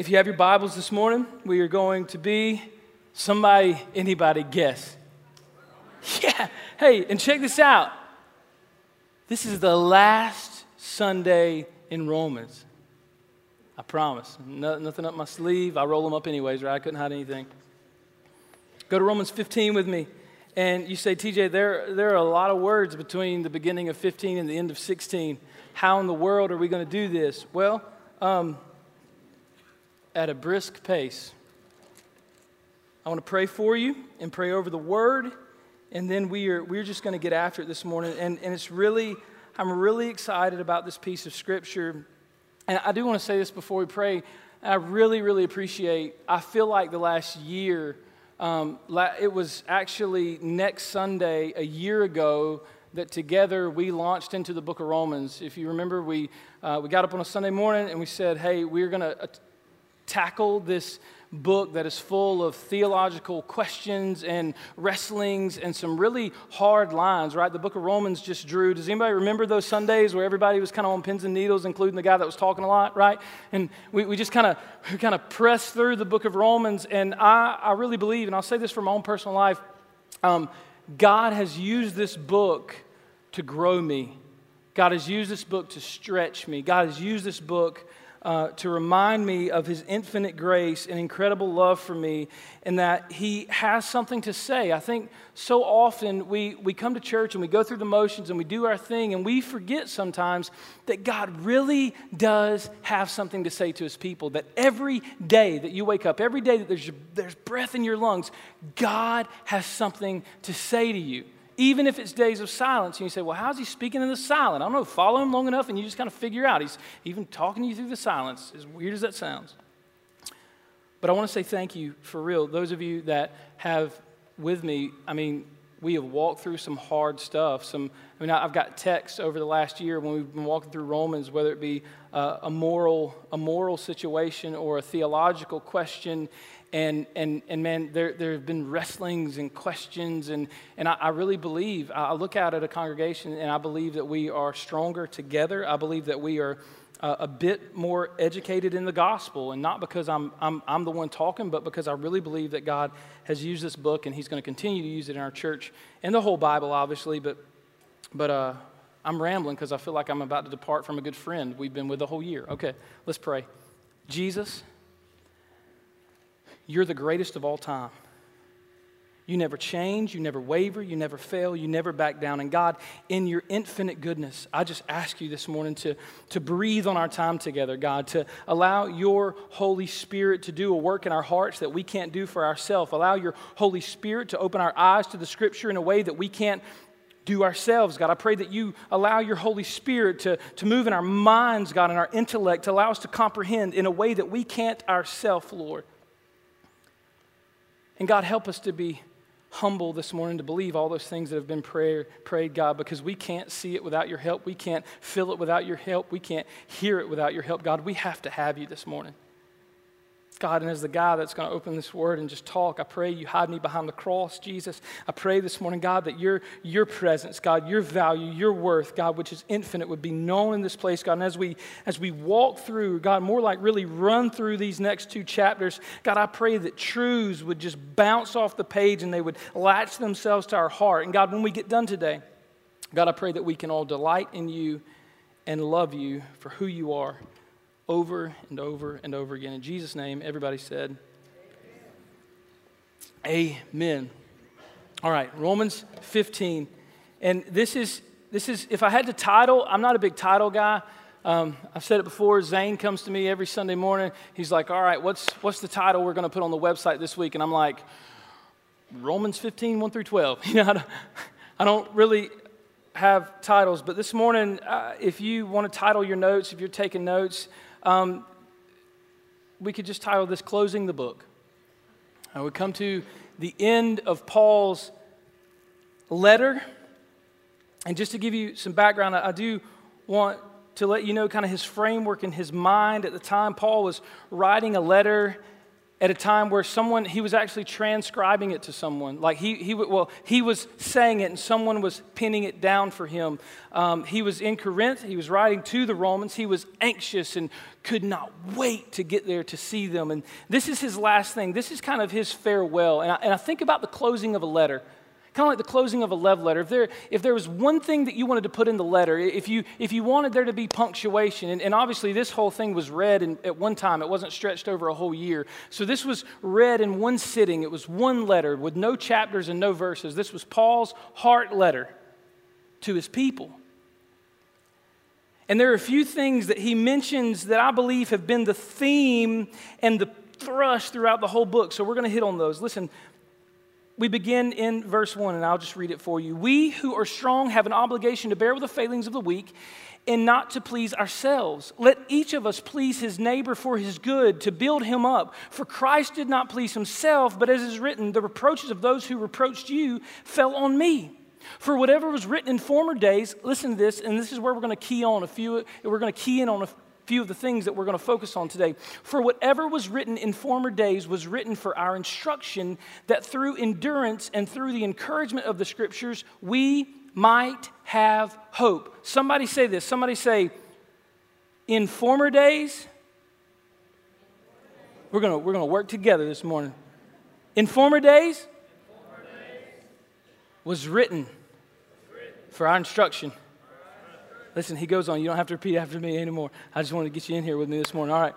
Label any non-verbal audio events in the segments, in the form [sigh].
If you have your Bibles this morning, we are going to be somebody, anybody guess. [laughs] Yeah. Hey, and check this out. This is the last Sunday in Romans. I promise. No, nothing up my sleeve. I roll them up anyways, right? I couldn't hide anything. Go to Romans 15 with me. And you say, TJ, there, there are a lot of words between the beginning of 15 and the end of 16. How in the world are we going to do this? Well, um, at a brisk pace. I want to pray for you and pray over the word, and then we are, we're just going to get after it this morning. And, and it's really, I'm really excited about this piece of scripture. And I do want to say this before we pray. I really, really appreciate, I feel like the last year, um, it was actually next Sunday, a year ago, that together we launched into the book of Romans. If you remember, we, uh, we got up on a Sunday morning and we said, hey, we're going to tackle this book that is full of theological questions and wrestlings and some really hard lines, right? The book of Romans just drew. Does anybody remember those Sundays where everybody was kind of on pins and needles, including the guy that was talking a lot, right? And we, we just kind of we kind of pressed through the book of Romans. And I, I really believe, and I'll say this from my own personal life, um, God has used this book to grow me. God has used this book to stretch me. God has used this book uh, to remind me of his infinite grace and incredible love for me, and that he has something to say. I think so often we, we come to church and we go through the motions and we do our thing, and we forget sometimes that God really does have something to say to his people. That every day that you wake up, every day that there's, there's breath in your lungs, God has something to say to you even if it's days of silence. And you say, well, how's he speaking in the silent? I don't know. Follow him long enough and you just kind of figure out. He's even talking to you through the silence, as weird as that sounds. But I want to say thank you for real. Those of you that have with me, I mean, we have walked through some hard stuff. Some, I mean, I've got texts over the last year when we've been walking through Romans, whether it be uh, a moral, a moral situation or a theological question, and, and, and man, there, there have been wrestlings and questions. And, and I, I really believe, I look out at a congregation and I believe that we are stronger together. I believe that we are uh, a bit more educated in the gospel. And not because I'm, I'm, I'm the one talking, but because I really believe that God has used this book and He's going to continue to use it in our church and the whole Bible, obviously. But, but uh, I'm rambling because I feel like I'm about to depart from a good friend we've been with the whole year. Okay, let's pray. Jesus, you're the greatest of all time. You never change, you never waver, you never fail, you never back down. And God, in your infinite goodness, I just ask you this morning to, to breathe on our time together, God, to allow your Holy Spirit to do a work in our hearts that we can't do for ourselves. Allow your Holy Spirit to open our eyes to the Scripture in a way that we can't do ourselves, God. I pray that you allow your Holy Spirit to, to move in our minds, God, and our intellect, to allow us to comprehend in a way that we can't ourselves, Lord. And God, help us to be humble this morning to believe all those things that have been prayer, prayed, God, because we can't see it without your help. We can't feel it without your help. We can't hear it without your help. God, we have to have you this morning. God, and as the guy that's going to open this word and just talk, I pray you hide me behind the cross, Jesus. I pray this morning, God, that your, your presence, God, your value, your worth, God, which is infinite, would be known in this place, God. And as we as we walk through, God, more like really run through these next two chapters, God, I pray that truths would just bounce off the page and they would latch themselves to our heart. And God, when we get done today, God, I pray that we can all delight in you and love you for who you are over and over and over again. In Jesus' name, everybody said, Amen. Amen. All right, Romans 15. And this is, this is, if I had to title, I'm not a big title guy. Um, I've said it before. Zane comes to me every Sunday morning. He's like, All right, what's, what's the title we're going to put on the website this week? And I'm like, Romans 15, 1 through 12. [laughs] You know, I don't, really have titles, but this morning, uh, if you want to title your notes, if you're taking notes, um, we could just title this Closing the Book. Uh, we come to the end of Paul's letter. And just to give you some background, I, I do want to let you know kind of his framework and his mind at the time. Paul was writing a letter at a time where someone he was actually transcribing it to someone. Like he, he well he was saying it and someone was pinning it down for him. Um, he was in corinth. He was writing to the romans. He was anxious and could not wait to get there to see them. And this is his last thing. This is kind of his farewell. And I, and I think about the closing of a letter Kind of like the closing of a love letter. If there, if there was one thing that you wanted to put in the letter, if you, if you wanted there to be punctuation, and, and obviously this whole thing was read in, at one time, it wasn't stretched over a whole year. So this was read in one sitting. It was one letter with no chapters and no verses. This was Paul's heart letter to his people. And there are a few things that he mentions that I believe have been the theme and the thrust throughout the whole book. So we're going to hit on those. Listen, we begin in verse 1, and I'll just read it for you. We who are strong have an obligation to bear with the failings of the weak and not to please ourselves. Let each of us please his neighbor for his good, to build him up. For Christ did not please himself, but as is written, the reproaches of those who reproached you fell on me. For whatever was written in former days, listen to this, and this is where we're going to key on a few, we're going to key in on a few of the things that we're going to focus on today. For whatever was written in former days was written for our instruction, that through endurance and through the encouragement of the scriptures, we might have hope. Somebody say this. Somebody say, in former days, we're going we're to work together this morning. In former days, was written for our instruction Listen, he goes on. You don't have to repeat after me anymore. I just wanted to get you in here with me this morning. All right.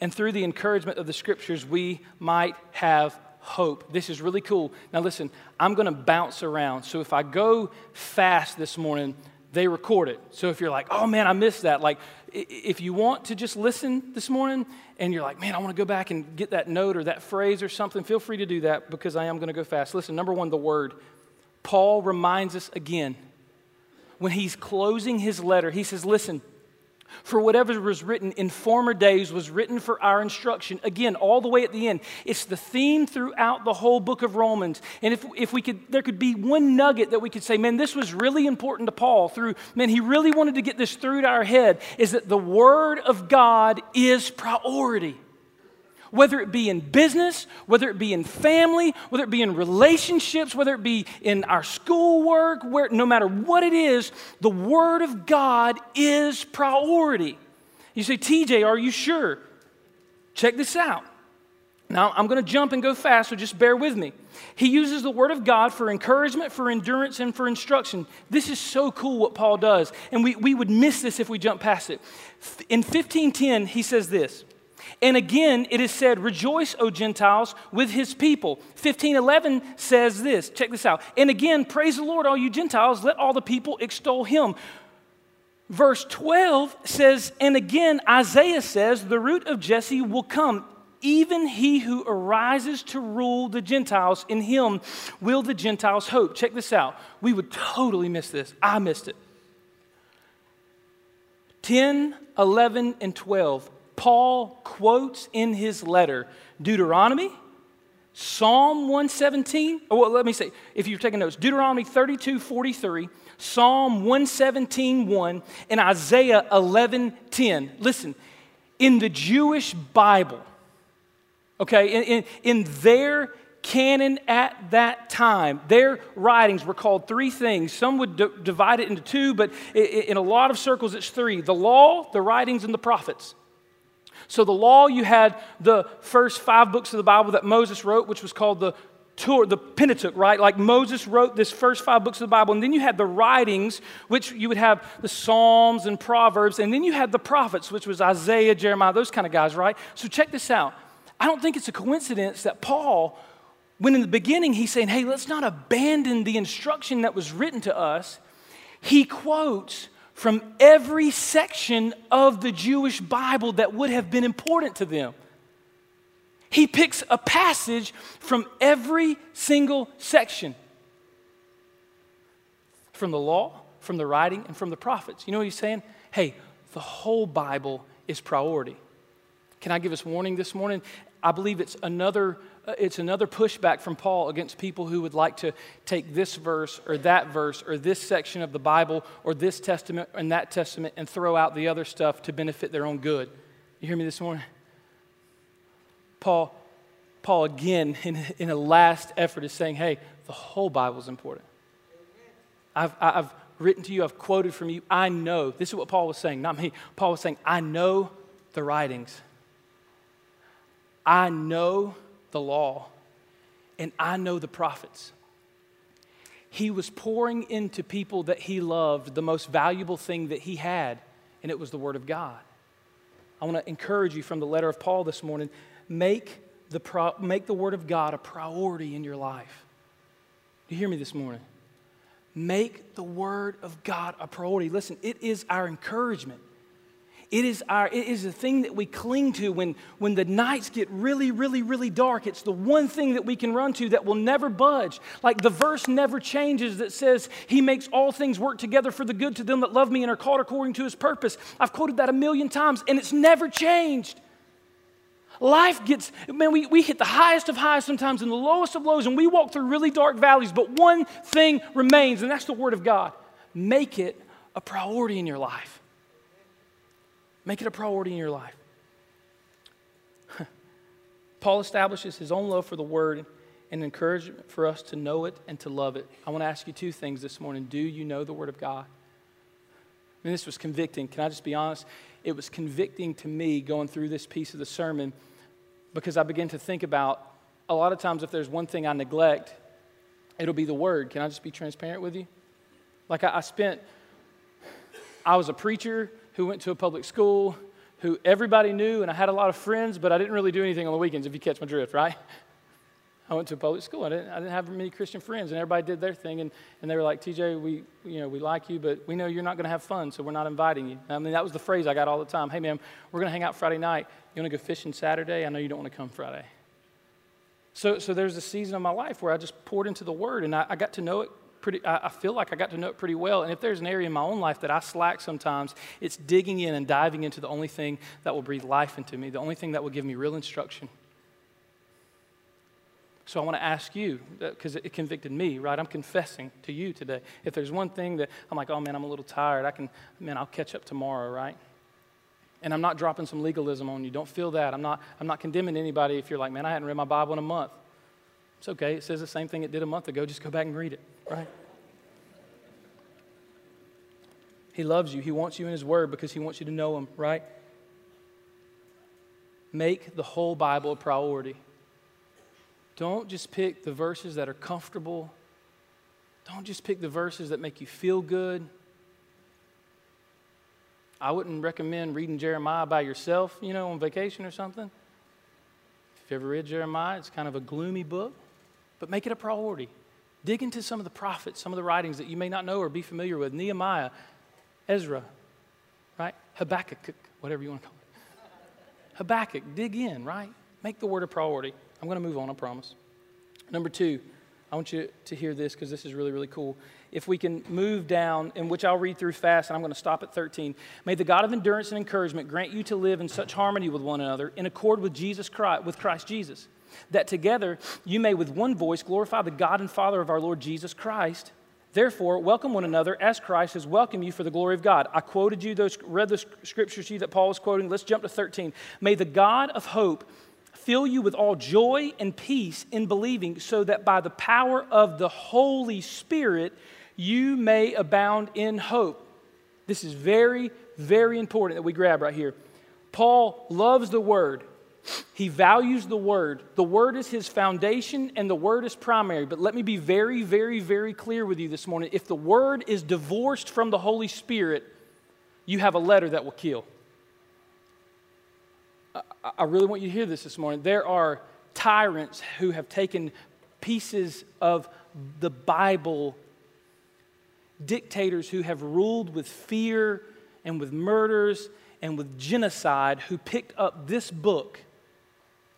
And through the encouragement of the scriptures, we might have hope. This is really cool. Now, listen, I'm going to bounce around. So if I go fast this morning, they record it. So if you're like, oh man, I missed that, like if you want to just listen this morning and you're like, man, I want to go back and get that note or that phrase or something, feel free to do that because I am going to go fast. Listen, number one, the word. Paul reminds us again when he's closing his letter, he says, Listen, for whatever was written in former days was written for our instruction. Again, all the way at the end. It's the theme throughout the whole book of Romans. And if, if we could, there could be one nugget that we could say, man, this was really important to Paul through, man, he really wanted to get this through to our head, is that the Word of God is priority whether it be in business, whether it be in family, whether it be in relationships, whether it be in our schoolwork, where, no matter what it is, the Word of God is priority. You say, TJ, are you sure? Check this out. Now, I'm going to jump and go fast, so just bear with me. He uses the Word of God for encouragement, for endurance, and for instruction. This is so cool what Paul does, and we, we would miss this if we jump past it. In 1510, he says this and again, it is said, Rejoice, O Gentiles, with his people. 1511 says this. Check this out. And again, praise the Lord, all you Gentiles. Let all the people extol him. Verse 12 says, And again, Isaiah says, The root of Jesse will come. Even he who arises to rule the Gentiles, in him will the Gentiles hope. Check this out. We would totally miss this. I missed it. 10, 11, and 12 Paul quotes in his letter Deuteronomy, Psalm 117. Oh, well, let me say, if you're taking notes, Deuteronomy 32 43, Psalm 117 1, and Isaiah 11 10. Listen, in the Jewish Bible, okay, in, in, in their canon at that time. Their writings were called three things. Some would d- divide it into two, but in a lot of circles, it's three the law, the writings, and the prophets. So, the law, you had the first five books of the Bible that Moses wrote, which was called the Torah, the Pentateuch, right? Like Moses wrote this first five books of the Bible. And then you had the writings, which you would have the Psalms and Proverbs. And then you had the prophets, which was Isaiah, Jeremiah, those kind of guys, right? So, check this out. I don't think it's a coincidence that Paul, when in the beginning he's saying, hey, let's not abandon the instruction that was written to us, he quotes from every section of the Jewish Bible that would have been important to them. He picks a passage from every single section from the law, from the writing, and from the prophets. You know what he's saying? Hey, the whole Bible is priority. Can I give us warning this morning? I believe it's another Uh, it's another pushback from Paul against people who would like to take this verse or that verse or this section of the Bible or this testament and that testament and throw out the other stuff to benefit their own good. You hear me this morning? Paul, Paul again, [laughs] in, in a last effort, is saying, hey, the whole Bible is important. I've, I've written to you, I've quoted from you. I know. This is what Paul was saying, not me. Paul was saying, I know the writings, I know the law, and I know the prophets. He was pouring into people that he loved the most valuable thing that he had, and it was the Word of God. I want to encourage you from the letter of Paul this morning make the, pro- make the Word of God a priority in your life. Do you hear me this morning? Make the Word of God a priority. Listen, it is our encouragement. It is, our, it is the thing that we cling to when, when the nights get really, really, really dark. It's the one thing that we can run to that will never budge. Like the verse never changes that says, He makes all things work together for the good to them that love me and are called according to His purpose. I've quoted that a million times and it's never changed. Life gets, man, we, we hit the highest of highs sometimes and the lowest of lows, and we walk through really dark valleys, but one thing remains, and that's the Word of God. Make it a priority in your life. Make it a priority in your life. [laughs] Paul establishes his own love for the Word and encouragement for us to know it and to love it. I want to ask you two things this morning. Do you know the Word of God? I mean, this was convicting. Can I just be honest? It was convicting to me going through this piece of the sermon because I began to think about a lot of times if there's one thing I neglect, it'll be the Word. Can I just be transparent with you? Like, I, I spent, I was a preacher who went to a public school, who everybody knew, and I had a lot of friends, but I didn't really do anything on the weekends, if you catch my drift, right? [laughs] I went to a public school. I didn't, I didn't have many Christian friends, and everybody did their thing. And, and they were like, TJ, we, you know, we like you, but we know you're not going to have fun, so we're not inviting you. I mean, that was the phrase I got all the time. Hey, man, we're going to hang out Friday night. You want to go fishing Saturday? I know you don't want to come Friday. So, so there's a season of my life where I just poured into the Word, and I, I got to know it pretty, I, feel like I got to know it pretty well. And if there's an area in my own life that I slack sometimes, it's digging in and diving into the only thing that will breathe life into me, the only thing that will give me real instruction. So I want to ask you, because it convicted me, right? I'm confessing to you today. If there's one thing that I'm like, oh man, I'm a little tired, I can, man, I'll catch up tomorrow, right? And I'm not dropping some legalism on you. Don't feel that. I'm not, I'm not condemning anybody if you're like, man, I hadn't read my Bible in a month. It's okay. It says the same thing it did a month ago. Just go back and read it right? He loves you. He wants you in His Word because He wants you to know Him, right? Make the whole Bible a priority. Don't just pick the verses that are comfortable. Don't just pick the verses that make you feel good. I wouldn't recommend reading Jeremiah by yourself, you know, on vacation or something. If you ever read Jeremiah, it's kind of a gloomy book, but make it a priority. Dig into some of the prophets, some of the writings that you may not know or be familiar with Nehemiah, Ezra, right? Habakkuk, whatever you want to call it. Habakkuk, dig in, right? Make the word a priority. I'm going to move on, I promise. Number two, I want you to hear this because this is really, really cool. If we can move down, in which I'll read through fast, and I'm going to stop at 13. May the God of endurance and encouragement grant you to live in such harmony with one another, in accord with Jesus Christ, with Christ Jesus that together you may with one voice glorify the God and Father of our Lord Jesus Christ. Therefore, welcome one another as Christ has welcomed you for the glory of God. I quoted you those, read the scriptures to you that Paul was quoting. Let's jump to 13. May the God of hope fill you with all joy and peace in believing, so that by the power of the Holy Spirit you may abound in hope. This is very, very important that we grab right here. Paul loves the word. He values the Word. The Word is his foundation and the Word is primary. But let me be very, very, very clear with you this morning. If the Word is divorced from the Holy Spirit, you have a letter that will kill. I, I really want you to hear this this morning. There are tyrants who have taken pieces of the Bible, dictators who have ruled with fear and with murders and with genocide, who picked up this book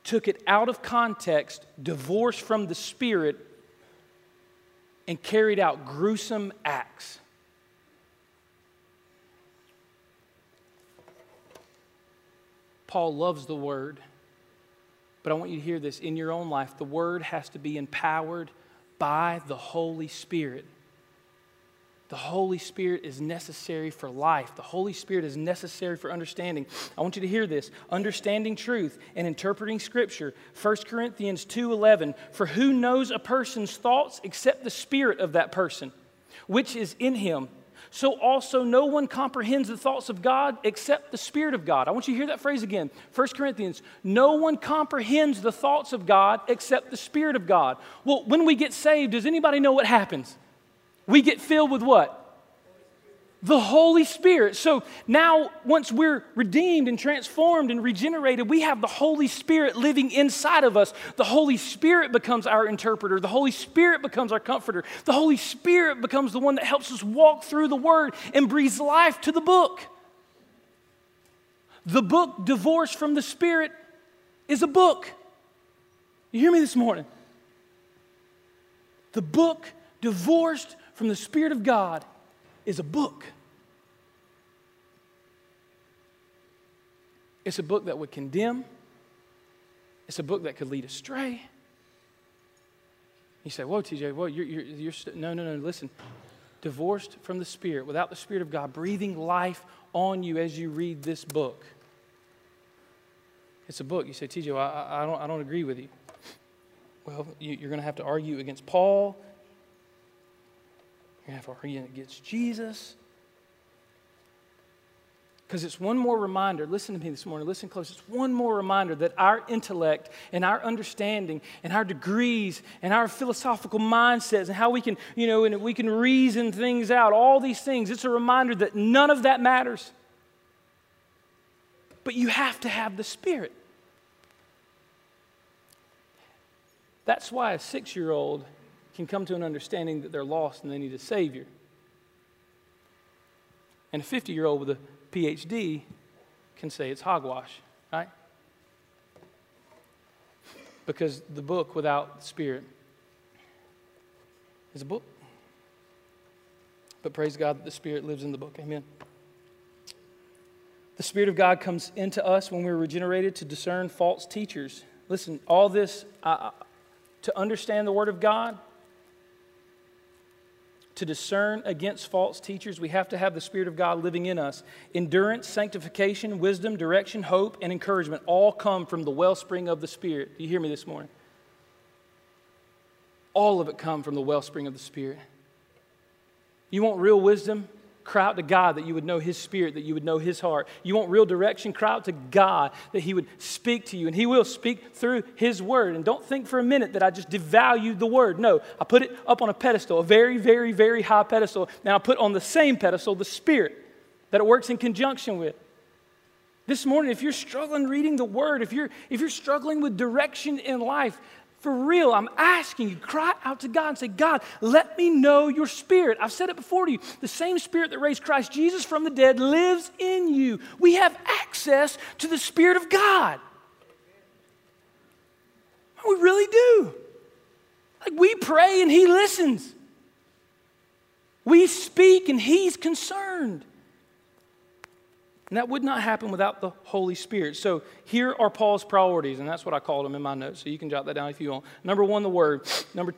took it out of context, divorced from the Spirit, and carried out gruesome acts. Paul loves the Word, but I want you to hear this. In your own life, the Word has to be empowered by the Holy Spirit. The Holy Spirit is necessary for life. The Holy Spirit is necessary for understanding. I want you to hear this. Understanding truth and interpreting scripture. 1 Corinthians 2:11, for who knows a person's thoughts except the spirit of that person, which is in him? So also no one comprehends the thoughts of God except the spirit of God. I want you to hear that phrase again. 1 Corinthians, no one comprehends the thoughts of God except the spirit of God. Well, when we get saved, does anybody know what happens? We get filled with what? The Holy Spirit. So now, once we're redeemed and transformed and regenerated, we have the Holy Spirit living inside of us. The Holy Spirit becomes our interpreter. The Holy Spirit becomes our comforter. The Holy Spirit becomes the one that helps us walk through the Word and breathes life to the book. The book, divorced from the Spirit, is a book. You hear me this morning? The book, divorced from the Spirit of God is a book. It's a book that would condemn, it's a book that could lead astray. You say, Whoa, TJ, whoa, you're, you're, you're st-. no, no, no, listen. Divorced from the Spirit, without the Spirit of God breathing life on you as you read this book. It's a book. You say, TJ, well, I, I, don't, I don't agree with you. Well, you, you're going to have to argue against Paul you're going to have to argue against Jesus. Because it's one more reminder, listen to me this morning, listen close. It's one more reminder that our intellect and our understanding and our degrees and our philosophical mindsets and how we can, you know, and we can reason things out, all these things, it's a reminder that none of that matters. But you have to have the Spirit. That's why a six year old can come to an understanding that they're lost and they need a Savior. And a 50 year old with a PhD can say it's hogwash, right? Because the book without the Spirit is a book. But praise God that the Spirit lives in the book. Amen. The Spirit of God comes into us when we're regenerated to discern false teachers. Listen, all this, uh, to understand the Word of God, to discern against false teachers, we have to have the Spirit of God living in us. Endurance, sanctification, wisdom, direction, hope, and encouragement all come from the wellspring of the Spirit. Do you hear me this morning? All of it come from the wellspring of the Spirit. You want real wisdom? Cry out to God that you would know His Spirit, that you would know His heart. You want real direction? Cry out to God that He would speak to you, and He will speak through His Word. And don't think for a minute that I just devalued the Word. No, I put it up on a pedestal, a very, very, very high pedestal. Now I put on the same pedestal the Spirit that it works in conjunction with. This morning, if you're struggling reading the Word, if you're, if you're struggling with direction in life, for real, I'm asking you, cry out to God and say, God, let me know your spirit. I've said it before to you. The same spirit that raised Christ Jesus from the dead lives in you. We have access to the Spirit of God. We really do. Like we pray and He listens. We speak and He's concerned. And that would not happen without the Holy Spirit. So here are Paul's priorities, and that's what I called them in my notes. So you can jot that down if you want. Number one, the Word. Number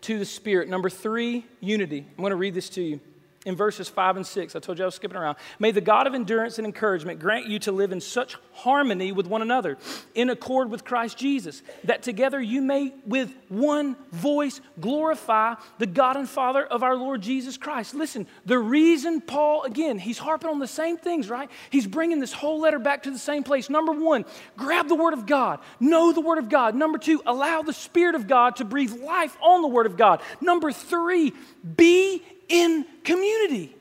two, the Spirit. Number three, unity. I'm going to read this to you in verses 5 and 6. I told you I was skipping around. May the God of endurance and encouragement grant you to live in such harmony with one another, in accord with Christ Jesus, that together you may with one voice glorify the God and Father of our Lord Jesus Christ. Listen, the reason Paul, again, he's harping on the same things, right? He's bringing this whole letter back to the same place. Number one, grab the Word of God, know the Word of God. Number two, allow the Spirit of God to breathe life on the Word of God. Number three, be in community.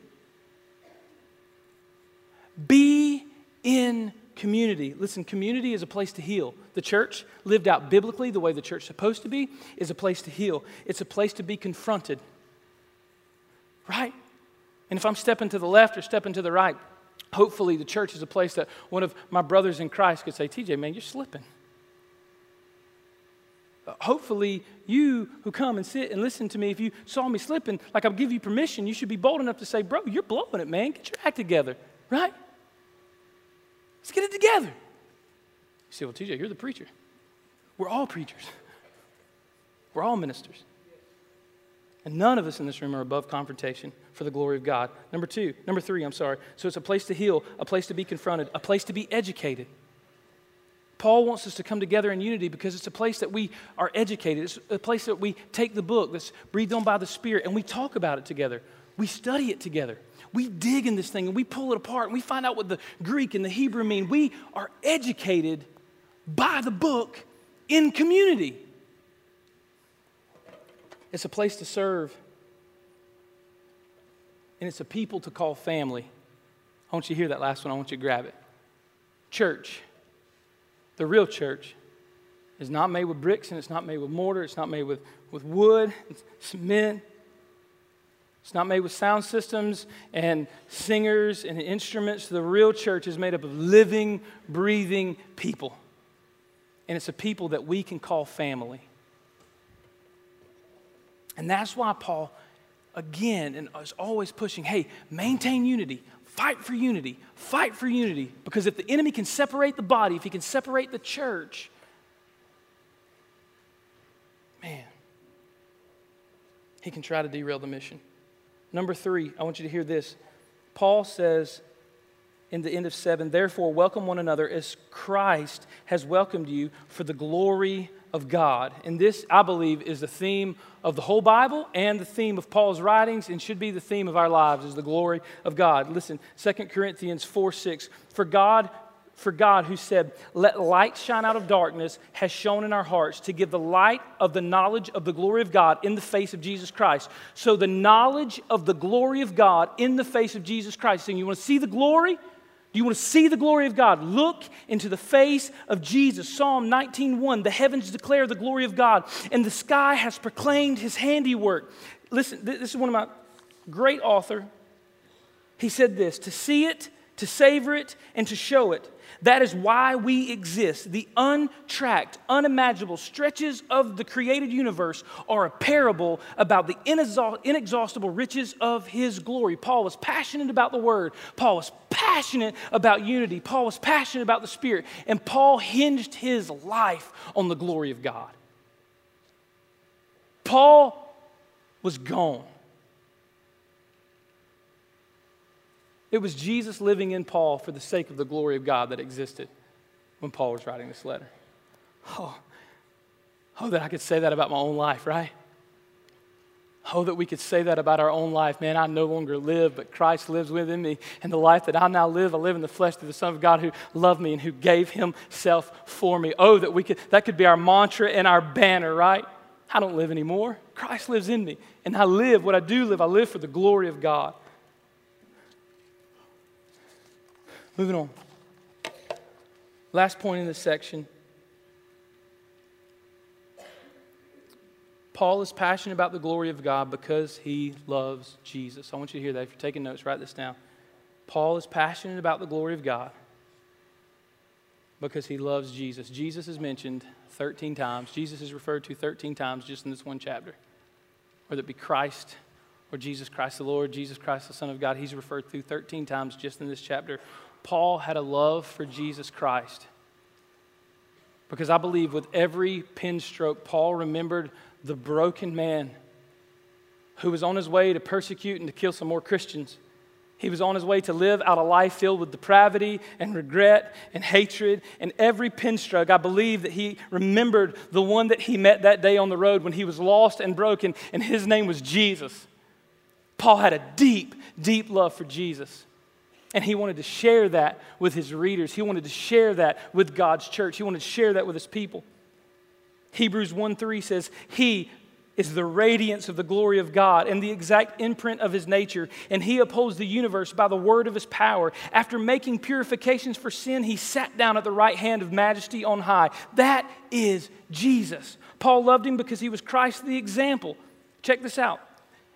Be in community. Listen, community is a place to heal. The church, lived out biblically the way the church is supposed to be, is a place to heal. It's a place to be confronted. Right? And if I'm stepping to the left or stepping to the right, hopefully the church is a place that one of my brothers in Christ could say, TJ, man, you're slipping hopefully you who come and sit and listen to me, if you saw me slipping, like I'll give you permission, you should be bold enough to say, Bro, you're blowing it, man. Get your act together, right? Let's get it together. You say, Well, TJ, you're the preacher. We're all preachers, we're all ministers. And none of us in this room are above confrontation for the glory of God. Number two, number three, I'm sorry. So it's a place to heal, a place to be confronted, a place to be educated. Paul wants us to come together in unity because it's a place that we are educated. It's a place that we take the book that's breathed on by the Spirit and we talk about it together. We study it together. We dig in this thing and we pull it apart and we find out what the Greek and the Hebrew mean. We are educated by the book in community. It's a place to serve, and it's a people to call family. I want you to hear that last one. I want you to grab it. Church, the real church, is not made with bricks and it's not made with mortar, it's not made with, with wood, cement. It's not made with sound systems and singers and instruments. The real church is made up of living, breathing people. And it's a people that we can call family. And that's why Paul, again, and is always pushing hey, maintain unity, fight for unity, fight for unity. Because if the enemy can separate the body, if he can separate the church, man, he can try to derail the mission. Number three, I want you to hear this. Paul says in the end of seven, therefore, welcome one another as Christ has welcomed you for the glory of God. And this, I believe, is the theme of the whole Bible and the theme of Paul's writings and should be the theme of our lives is the glory of God. Listen, 2 Corinthians 4 6. For God for God, who said, Let light shine out of darkness, has shone in our hearts to give the light of the knowledge of the glory of God in the face of Jesus Christ. So, the knowledge of the glory of God in the face of Jesus Christ. And you want to see the glory? Do you want to see the glory of God? Look into the face of Jesus. Psalm 19:1 The heavens declare the glory of God, and the sky has proclaimed his handiwork. Listen, this is one of my great author. He said this, to see it, to savor it, and to show it that is why we exist. The untracked, unimaginable stretches of the created universe are a parable about the inexhaustible riches of His glory. Paul was passionate about the Word, Paul was passionate about unity, Paul was passionate about the Spirit, and Paul hinged his life on the glory of God. Paul was gone. It was Jesus living in Paul for the sake of the glory of God that existed when Paul was writing this letter. Oh, oh, that I could say that about my own life, right? Oh, that we could say that about our own life. Man, I no longer live, but Christ lives within me. And the life that I now live, I live in the flesh through the Son of God who loved me and who gave himself for me. Oh, that we could, that could be our mantra and our banner, right? I don't live anymore. Christ lives in me. And I live, what I do live, I live for the glory of God. Moving on. Last point in this section. Paul is passionate about the glory of God because he loves Jesus. I want you to hear that. If you're taking notes, write this down. Paul is passionate about the glory of God because he loves Jesus. Jesus is mentioned 13 times. Jesus is referred to 13 times just in this one chapter. Whether it be Christ or Jesus Christ the Lord, Jesus Christ the Son of God, he's referred to 13 times just in this chapter. Paul had a love for Jesus Christ. Because I believe with every pen stroke, Paul remembered the broken man who was on his way to persecute and to kill some more Christians. He was on his way to live out a life filled with depravity and regret and hatred. And every pen stroke, I believe that he remembered the one that he met that day on the road when he was lost and broken, and his name was Jesus. Paul had a deep, deep love for Jesus. And he wanted to share that with his readers. He wanted to share that with God's church. He wanted to share that with his people. Hebrews 1 3 says, He is the radiance of the glory of God and the exact imprint of his nature, and he upholds the universe by the word of his power. After making purifications for sin, he sat down at the right hand of majesty on high. That is Jesus. Paul loved him because he was Christ the example. Check this out.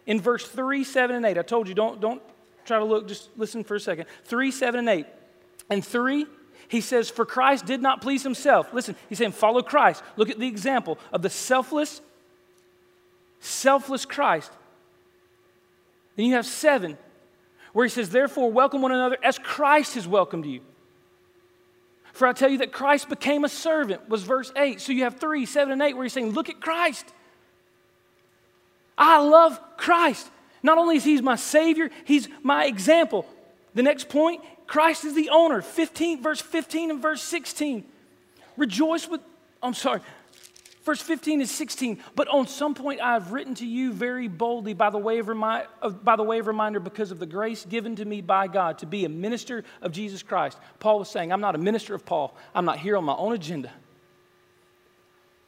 In verse 3, 7, and 8, I told you don't, don't try to look, just listen for a second. 3, 7, and 8. And 3, he says, For Christ did not please himself. Listen, he's saying, Follow Christ. Look at the example of the selfless, selfless Christ. Then you have 7, where he says, Therefore, welcome one another as Christ has welcomed you. For I tell you that Christ became a servant, was verse 8. So you have 3, 7, and 8, where he's saying, Look at Christ. I love Christ. Not only is He my Savior, He's my example. The next point Christ is the owner. 15, verse 15 and verse 16. Rejoice with, I'm sorry, verse 15 and 16. But on some point I have written to you very boldly by the, way of remi- by the way of reminder because of the grace given to me by God to be a minister of Jesus Christ. Paul was saying, I'm not a minister of Paul. I'm not here on my own agenda.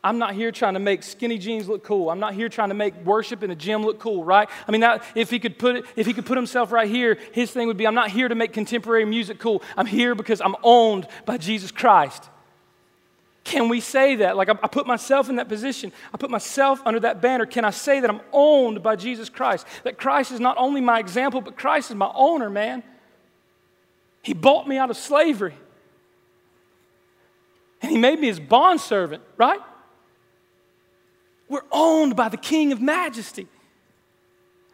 I'm not here trying to make skinny jeans look cool. I'm not here trying to make worship in a gym look cool, right? I mean, that, if he could put if he could put himself right here, his thing would be, I'm not here to make contemporary music cool. I'm here because I'm owned by Jesus Christ. Can we say that? Like, I, I put myself in that position. I put myself under that banner. Can I say that I'm owned by Jesus Christ? That Christ is not only my example, but Christ is my owner, man. He bought me out of slavery. And he made me his bondservant, right? We're owned by the King of Majesty.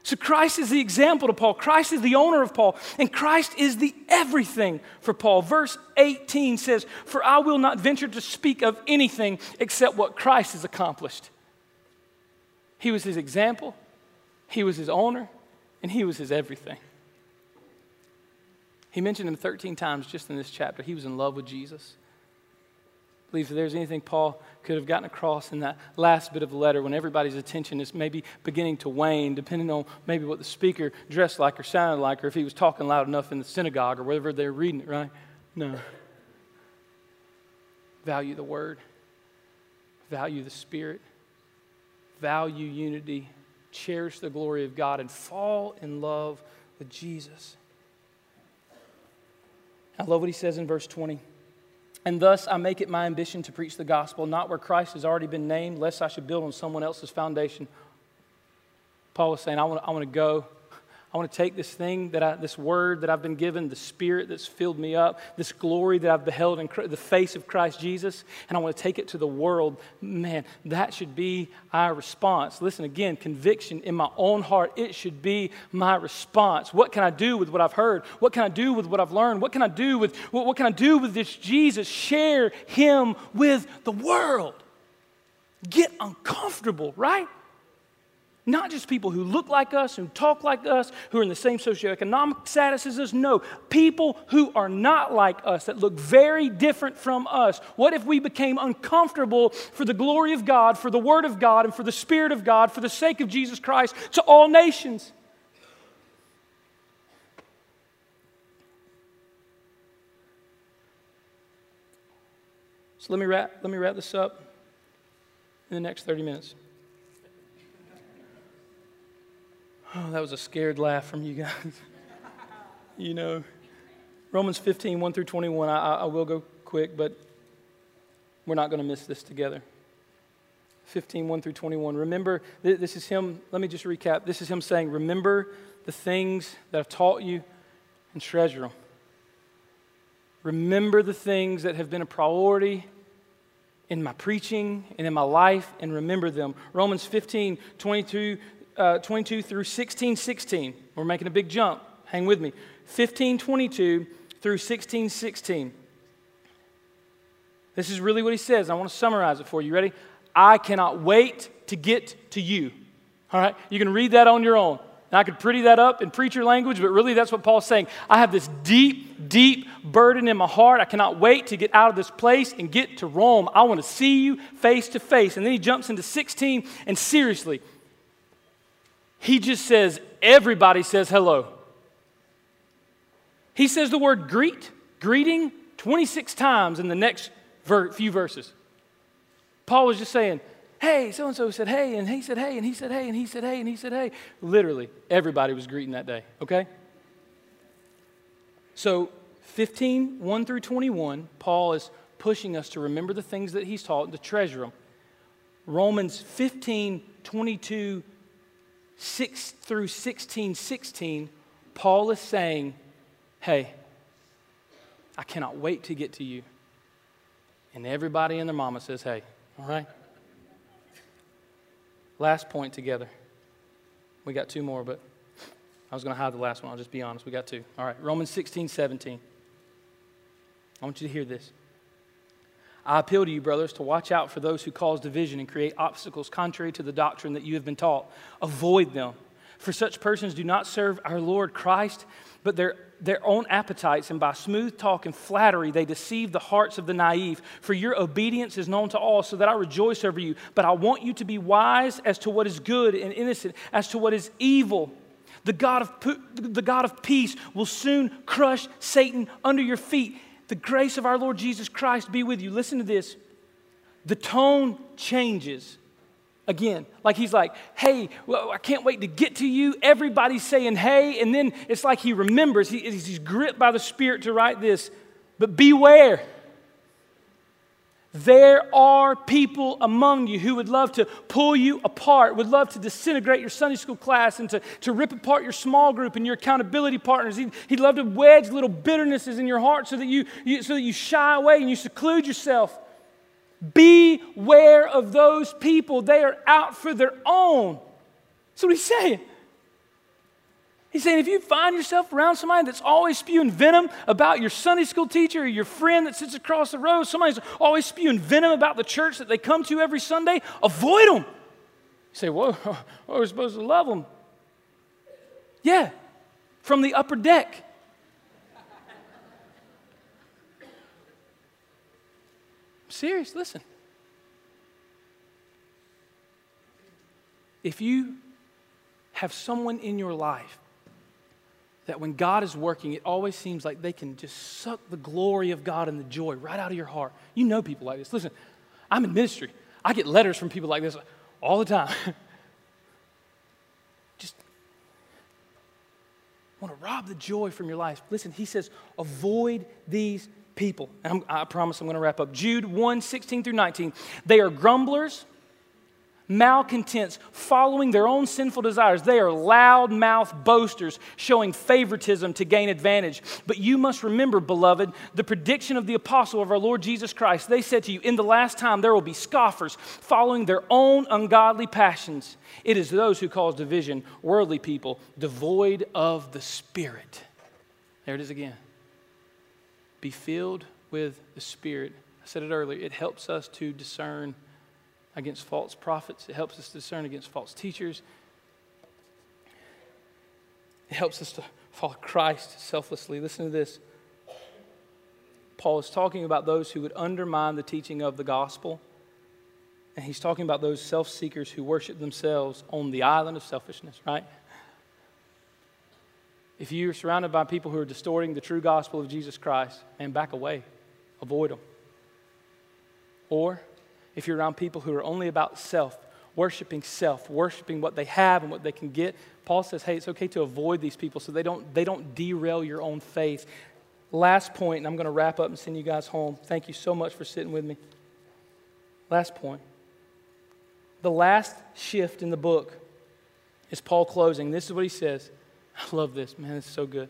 So Christ is the example to Paul. Christ is the owner of Paul. And Christ is the everything for Paul. Verse 18 says, For I will not venture to speak of anything except what Christ has accomplished. He was his example, he was his owner, and he was his everything. He mentioned him 13 times just in this chapter. He was in love with Jesus believe if there's anything Paul could have gotten across in that last bit of the letter when everybody's attention is maybe beginning to wane, depending on maybe what the speaker dressed like or sounded like, or if he was talking loud enough in the synagogue or wherever they're reading it, right? No. Value the word, value the spirit, value unity, cherish the glory of God, and fall in love with Jesus. I love what he says in verse 20. And thus I make it my ambition to preach the gospel, not where Christ has already been named, lest I should build on someone else's foundation. Paul is saying, I want, I want to go I want to take this thing that I, this word that I've been given, the spirit that's filled me up, this glory that I've beheld in the face of Christ Jesus, and I want to take it to the world. Man, that should be our response. Listen again, conviction in my own heart, it should be my response. What can I do with what I've heard? What can I do with what I've learned? What can I do with what, what can I do with this Jesus? Share him with the world. Get uncomfortable, right? Not just people who look like us, who talk like us, who are in the same socioeconomic status as us. No, people who are not like us, that look very different from us. What if we became uncomfortable for the glory of God, for the Word of God, and for the Spirit of God, for the sake of Jesus Christ to all nations? So let me wrap, let me wrap this up in the next 30 minutes. Oh, that was a scared laugh from you guys. [laughs] you know, Romans 15, 1 through 21. I, I will go quick, but we're not going to miss this together. 15, 1 through 21. Remember, this is him. Let me just recap. This is him saying, Remember the things that I've taught you and treasure them. Remember the things that have been a priority in my preaching and in my life, and remember them. Romans 15, 22 uh, 22 through 16, 16. We're making a big jump. Hang with me. 15, 22 through 16, 16. This is really what he says. I want to summarize it for you. Ready? I cannot wait to get to you. All right? You can read that on your own. And I could pretty that up in preacher language, but really that's what Paul's saying. I have this deep, deep burden in my heart. I cannot wait to get out of this place and get to Rome. I want to see you face to face. And then he jumps into 16, and seriously, he just says, everybody says hello. He says the word greet, greeting, 26 times in the next ver- few verses. Paul was just saying, hey, so and so said hey, and he said hey, and he said hey, and he said hey, and he said hey. Literally, everybody was greeting that day, okay? So, 15, 1 through 21, Paul is pushing us to remember the things that he's taught and to treasure them. Romans 15, 22 6 through 16 16, Paul is saying, Hey, I cannot wait to get to you. And everybody and their mama says, Hey, all right? Last point together. We got two more, but I was going to hide the last one. I'll just be honest. We got two. All right, Romans 16 17. I want you to hear this. I appeal to you, brothers, to watch out for those who cause division and create obstacles contrary to the doctrine that you have been taught. Avoid them. For such persons do not serve our Lord Christ, but their, their own appetites, and by smooth talk and flattery they deceive the hearts of the naive. For your obedience is known to all, so that I rejoice over you. But I want you to be wise as to what is good and innocent, as to what is evil. The God of, the God of peace will soon crush Satan under your feet. The grace of our Lord Jesus Christ be with you. Listen to this. The tone changes. Again, like he's like, hey, well, I can't wait to get to you. Everybody's saying, hey. And then it's like he remembers, he, he's gripped by the Spirit to write this. But beware. There are people among you who would love to pull you apart, would love to disintegrate your Sunday school class and to, to rip apart your small group and your accountability partners. He'd, he'd love to wedge little bitternesses in your heart so that you, you, so that you shy away and you seclude yourself. Beware of those people. They are out for their own. That's what he's saying. He's saying if you find yourself around somebody that's always spewing venom about your Sunday school teacher or your friend that sits across the road, somebody's always spewing venom about the church that they come to every Sunday, avoid them. You say, well, [laughs] we're supposed to love them. Yeah, from the upper deck. I'm serious, listen. If you have someone in your life that when God is working, it always seems like they can just suck the glory of God and the joy right out of your heart. You know people like this. Listen, I'm in ministry. I get letters from people like this all the time. [laughs] just want to rob the joy from your life. Listen, he says, avoid these people. i promise I'm going to wrap up. Jude 1 16 through 19. They are grumblers malcontents, following their own sinful desires. They are loud mouthed boasters, showing favoritism to gain advantage. But you must remember, beloved, the prediction of the apostle of our Lord Jesus Christ. They said to you, In the last time there will be scoffers, following their own ungodly passions. It is those who cause division, worldly people, devoid of the Spirit. There it is again. Be filled with the Spirit. I said it earlier, it helps us to discern against false prophets. It helps us discern against false teachers. It helps us to follow Christ selflessly. Listen to this. Paul is talking about those who would undermine the teaching of the gospel. And he's talking about those self seekers who worship themselves on the island of selfishness, right? If you're surrounded by people who are distorting the true gospel of Jesus Christ, man, back away. Avoid them. Or if you're around people who are only about self, worshiping self, worshiping what they have and what they can get, Paul says, hey, it's okay to avoid these people so they don't, they don't derail your own faith. Last point, and I'm going to wrap up and send you guys home. Thank you so much for sitting with me. Last point. The last shift in the book is Paul closing. This is what he says. I love this, man, it's so good.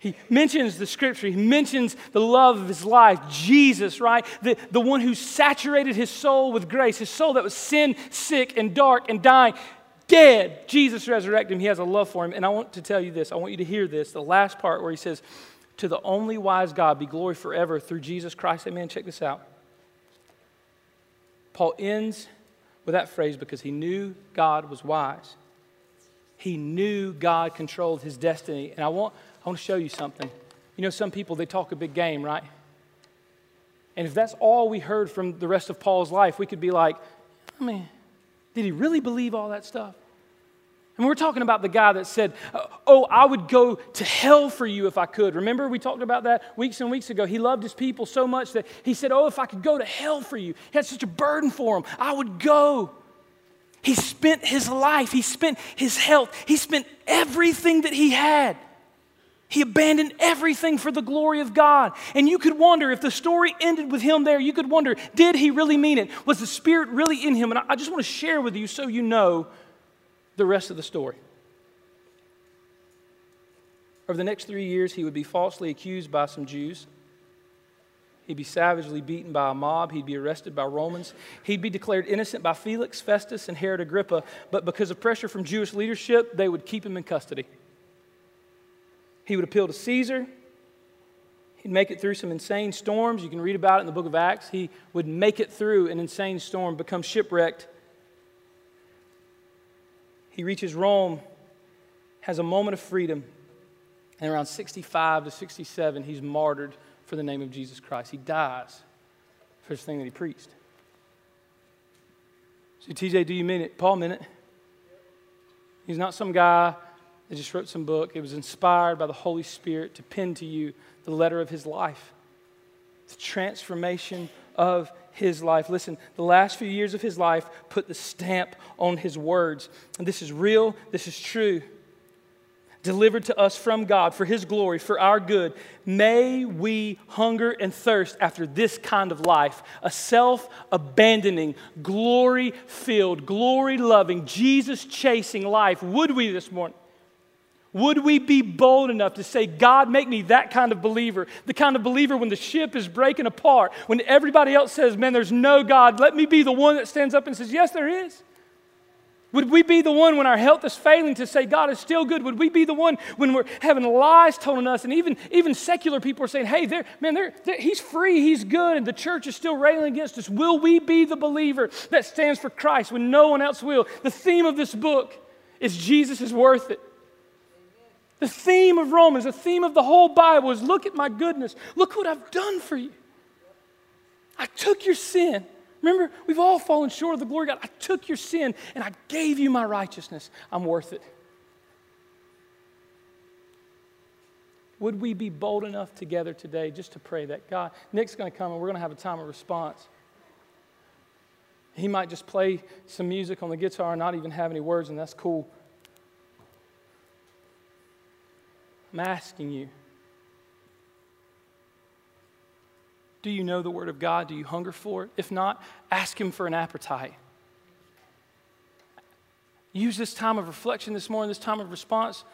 He mentions the scripture. He mentions the love of his life, Jesus, right? The, the one who saturated his soul with grace, his soul that was sin, sick, and dark, and dying, dead. Jesus resurrected him. He has a love for him. And I want to tell you this. I want you to hear this. The last part where he says, To the only wise God be glory forever through Jesus Christ. Amen. Check this out. Paul ends with that phrase because he knew God was wise. He knew God controlled his destiny. And I want I want to show you something. You know, some people, they talk a big game, right? And if that's all we heard from the rest of Paul's life, we could be like, I mean, did he really believe all that stuff? And we're talking about the guy that said, Oh, oh I would go to hell for you if I could. Remember, we talked about that weeks and weeks ago. He loved his people so much that he said, Oh, if I could go to hell for you. He had such a burden for him. I would go. He spent his life, he spent his health, he spent everything that he had He abandoned everything for the glory of God. And you could wonder if the story ended with him there, you could wonder, did he really mean it? Was the Spirit really in him? And I just want to share with you so you know the rest of the story. Over the next three years, he would be falsely accused by some Jews. He'd be savagely beaten by a mob. He'd be arrested by Romans. He'd be declared innocent by Felix, Festus, and Herod Agrippa. But because of pressure from Jewish leadership, they would keep him in custody. He would appeal to Caesar. He'd make it through some insane storms. You can read about it in the book of Acts. He would make it through an insane storm, become shipwrecked. He reaches Rome, has a moment of freedom, and around 65 to 67, he's martyred for the name of Jesus Christ. He dies for this thing that he preached. So, TJ, do you mean it? Paul meant it. He's not some guy I just wrote some book. It was inspired by the Holy Spirit to pen to you the letter of his life, the transformation of his life. Listen, the last few years of his life put the stamp on his words. And this is real, this is true. Delivered to us from God for his glory, for our good. May we hunger and thirst after this kind of life a self abandoning, glory filled, glory loving, Jesus chasing life. Would we this morning? Would we be bold enough to say, God, make me that kind of believer? The kind of believer when the ship is breaking apart, when everybody else says, man, there's no God, let me be the one that stands up and says, yes, there is. Would we be the one when our health is failing to say God is still good? Would we be the one when we're having lies told on us and even, even secular people are saying, hey, they're, man, they're, they're, he's free, he's good, and the church is still railing against us? Will we be the believer that stands for Christ when no one else will? The theme of this book is Jesus is worth it. The theme of Romans, the theme of the whole Bible is look at my goodness. Look what I've done for you. I took your sin. Remember, we've all fallen short of the glory of God. I took your sin and I gave you my righteousness. I'm worth it. Would we be bold enough together today just to pray that God, Nick's going to come and we're going to have a time of response. He might just play some music on the guitar and not even have any words, and that's cool. I'm asking you. Do you know the Word of God? Do you hunger for it? If not, ask Him for an appetite. Use this time of reflection this morning, this time of response.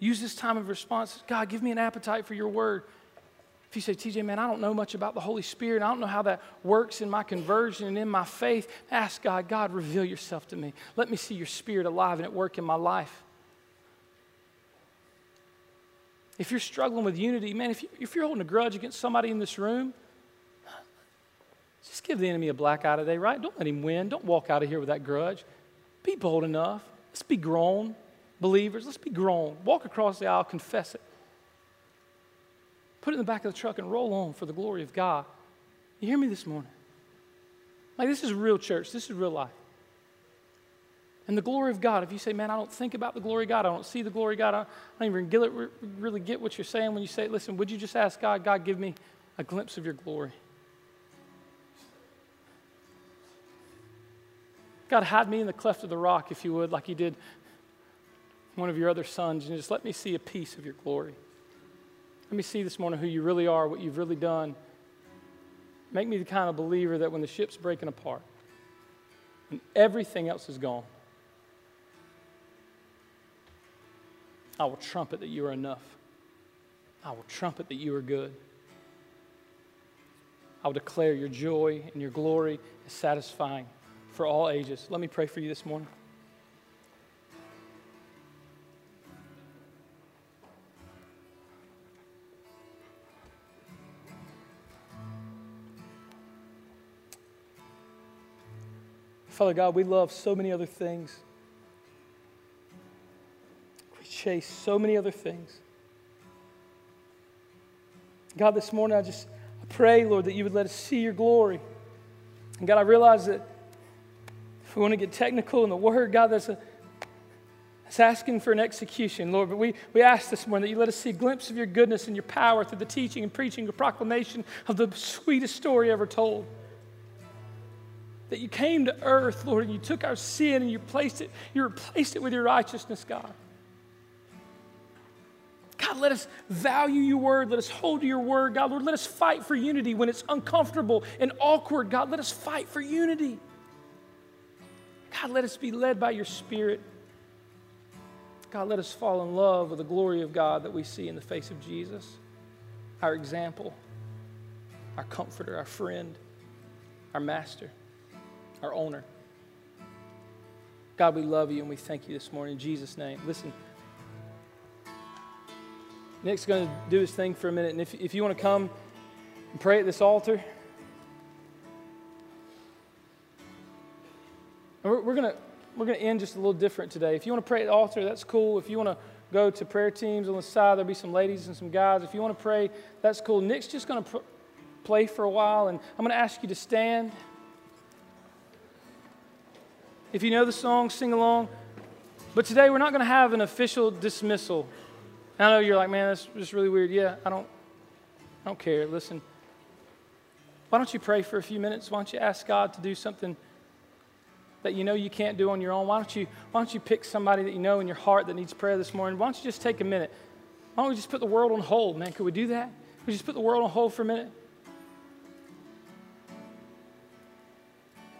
Use this time of response. God, give me an appetite for your Word. If you say, TJ, man, I don't know much about the Holy Spirit, I don't know how that works in my conversion and in my faith, ask God, God, reveal yourself to me. Let me see your Spirit alive and at work in my life. If you're struggling with unity, man, if, you, if you're holding a grudge against somebody in this room, just give the enemy a black eye today, right? Don't let him win. Don't walk out of here with that grudge. Be bold enough. Let's be grown believers. Let's be grown. Walk across the aisle, confess it. Put it in the back of the truck and roll on for the glory of God. You hear me this morning? Like, this is real church. This is real life. And the glory of God, if you say, man, I don't think about the glory of God, I don't see the glory of God, I don't even get it, really get what you're saying when you say, listen, would you just ask God, God, give me a glimpse of your glory? God, hide me in the cleft of the rock, if you would, like you did one of your other sons, and just let me see a piece of your glory. Let me see this morning who you really are, what you've really done. Make me the kind of believer that when the ship's breaking apart and everything else is gone, I will trumpet that you are enough. I will trumpet that you are good. I will declare your joy and your glory is satisfying for all ages. Let me pray for you this morning. Father God, we love so many other things chase so many other things. God, this morning I just pray, Lord, that you would let us see your glory. And God, I realize that if we want to get technical in the word, God, that's, a, that's asking for an execution, Lord. But we, we ask this morning that you let us see a glimpse of your goodness and your power through the teaching and preaching, and proclamation of the sweetest story ever told. That you came to earth, Lord, and you took our sin and you placed it, you replaced it with your righteousness, God. God, let us value your word. Let us hold to your word. God, Lord, let us fight for unity when it's uncomfortable and awkward. God, let us fight for unity. God, let us be led by your spirit. God, let us fall in love with the glory of God that we see in the face of Jesus, our example, our comforter, our friend, our master, our owner. God, we love you and we thank you this morning in Jesus' name. Listen, Nick's going to do his thing for a minute, and if, if you want to come and pray at this altar, we're, we're going to we're going to end just a little different today. If you want to pray at the altar, that's cool. If you want to go to prayer teams on the side, there'll be some ladies and some guys. If you want to pray, that's cool. Nick's just going to pr- play for a while, and I'm going to ask you to stand. If you know the song, sing along. But today we're not going to have an official dismissal. I know you're like, man, that's just really weird. Yeah, I don't, I don't care. Listen, why don't you pray for a few minutes? Why don't you ask God to do something? that you know you can't do on your own, why don't you, why don't you pick somebody that you know in your heart that needs prayer this morning? Why don't you just take a minute? Why don't we just put the world on hold, man? Could we do that? Could we just put the world on hold for a minute?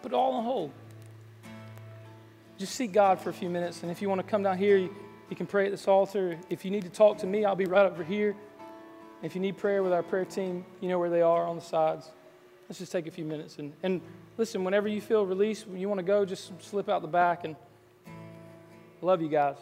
Put it all on hold. Just seek God for a few minutes. And if you want to come down here, you, you can pray at this altar. If you need to talk to me, I'll be right over here. If you need prayer with our prayer team, you know where they are on the sides. Let's just take a few minutes. And, and listen, whenever you feel released, when you want to go, just slip out the back. And love you guys.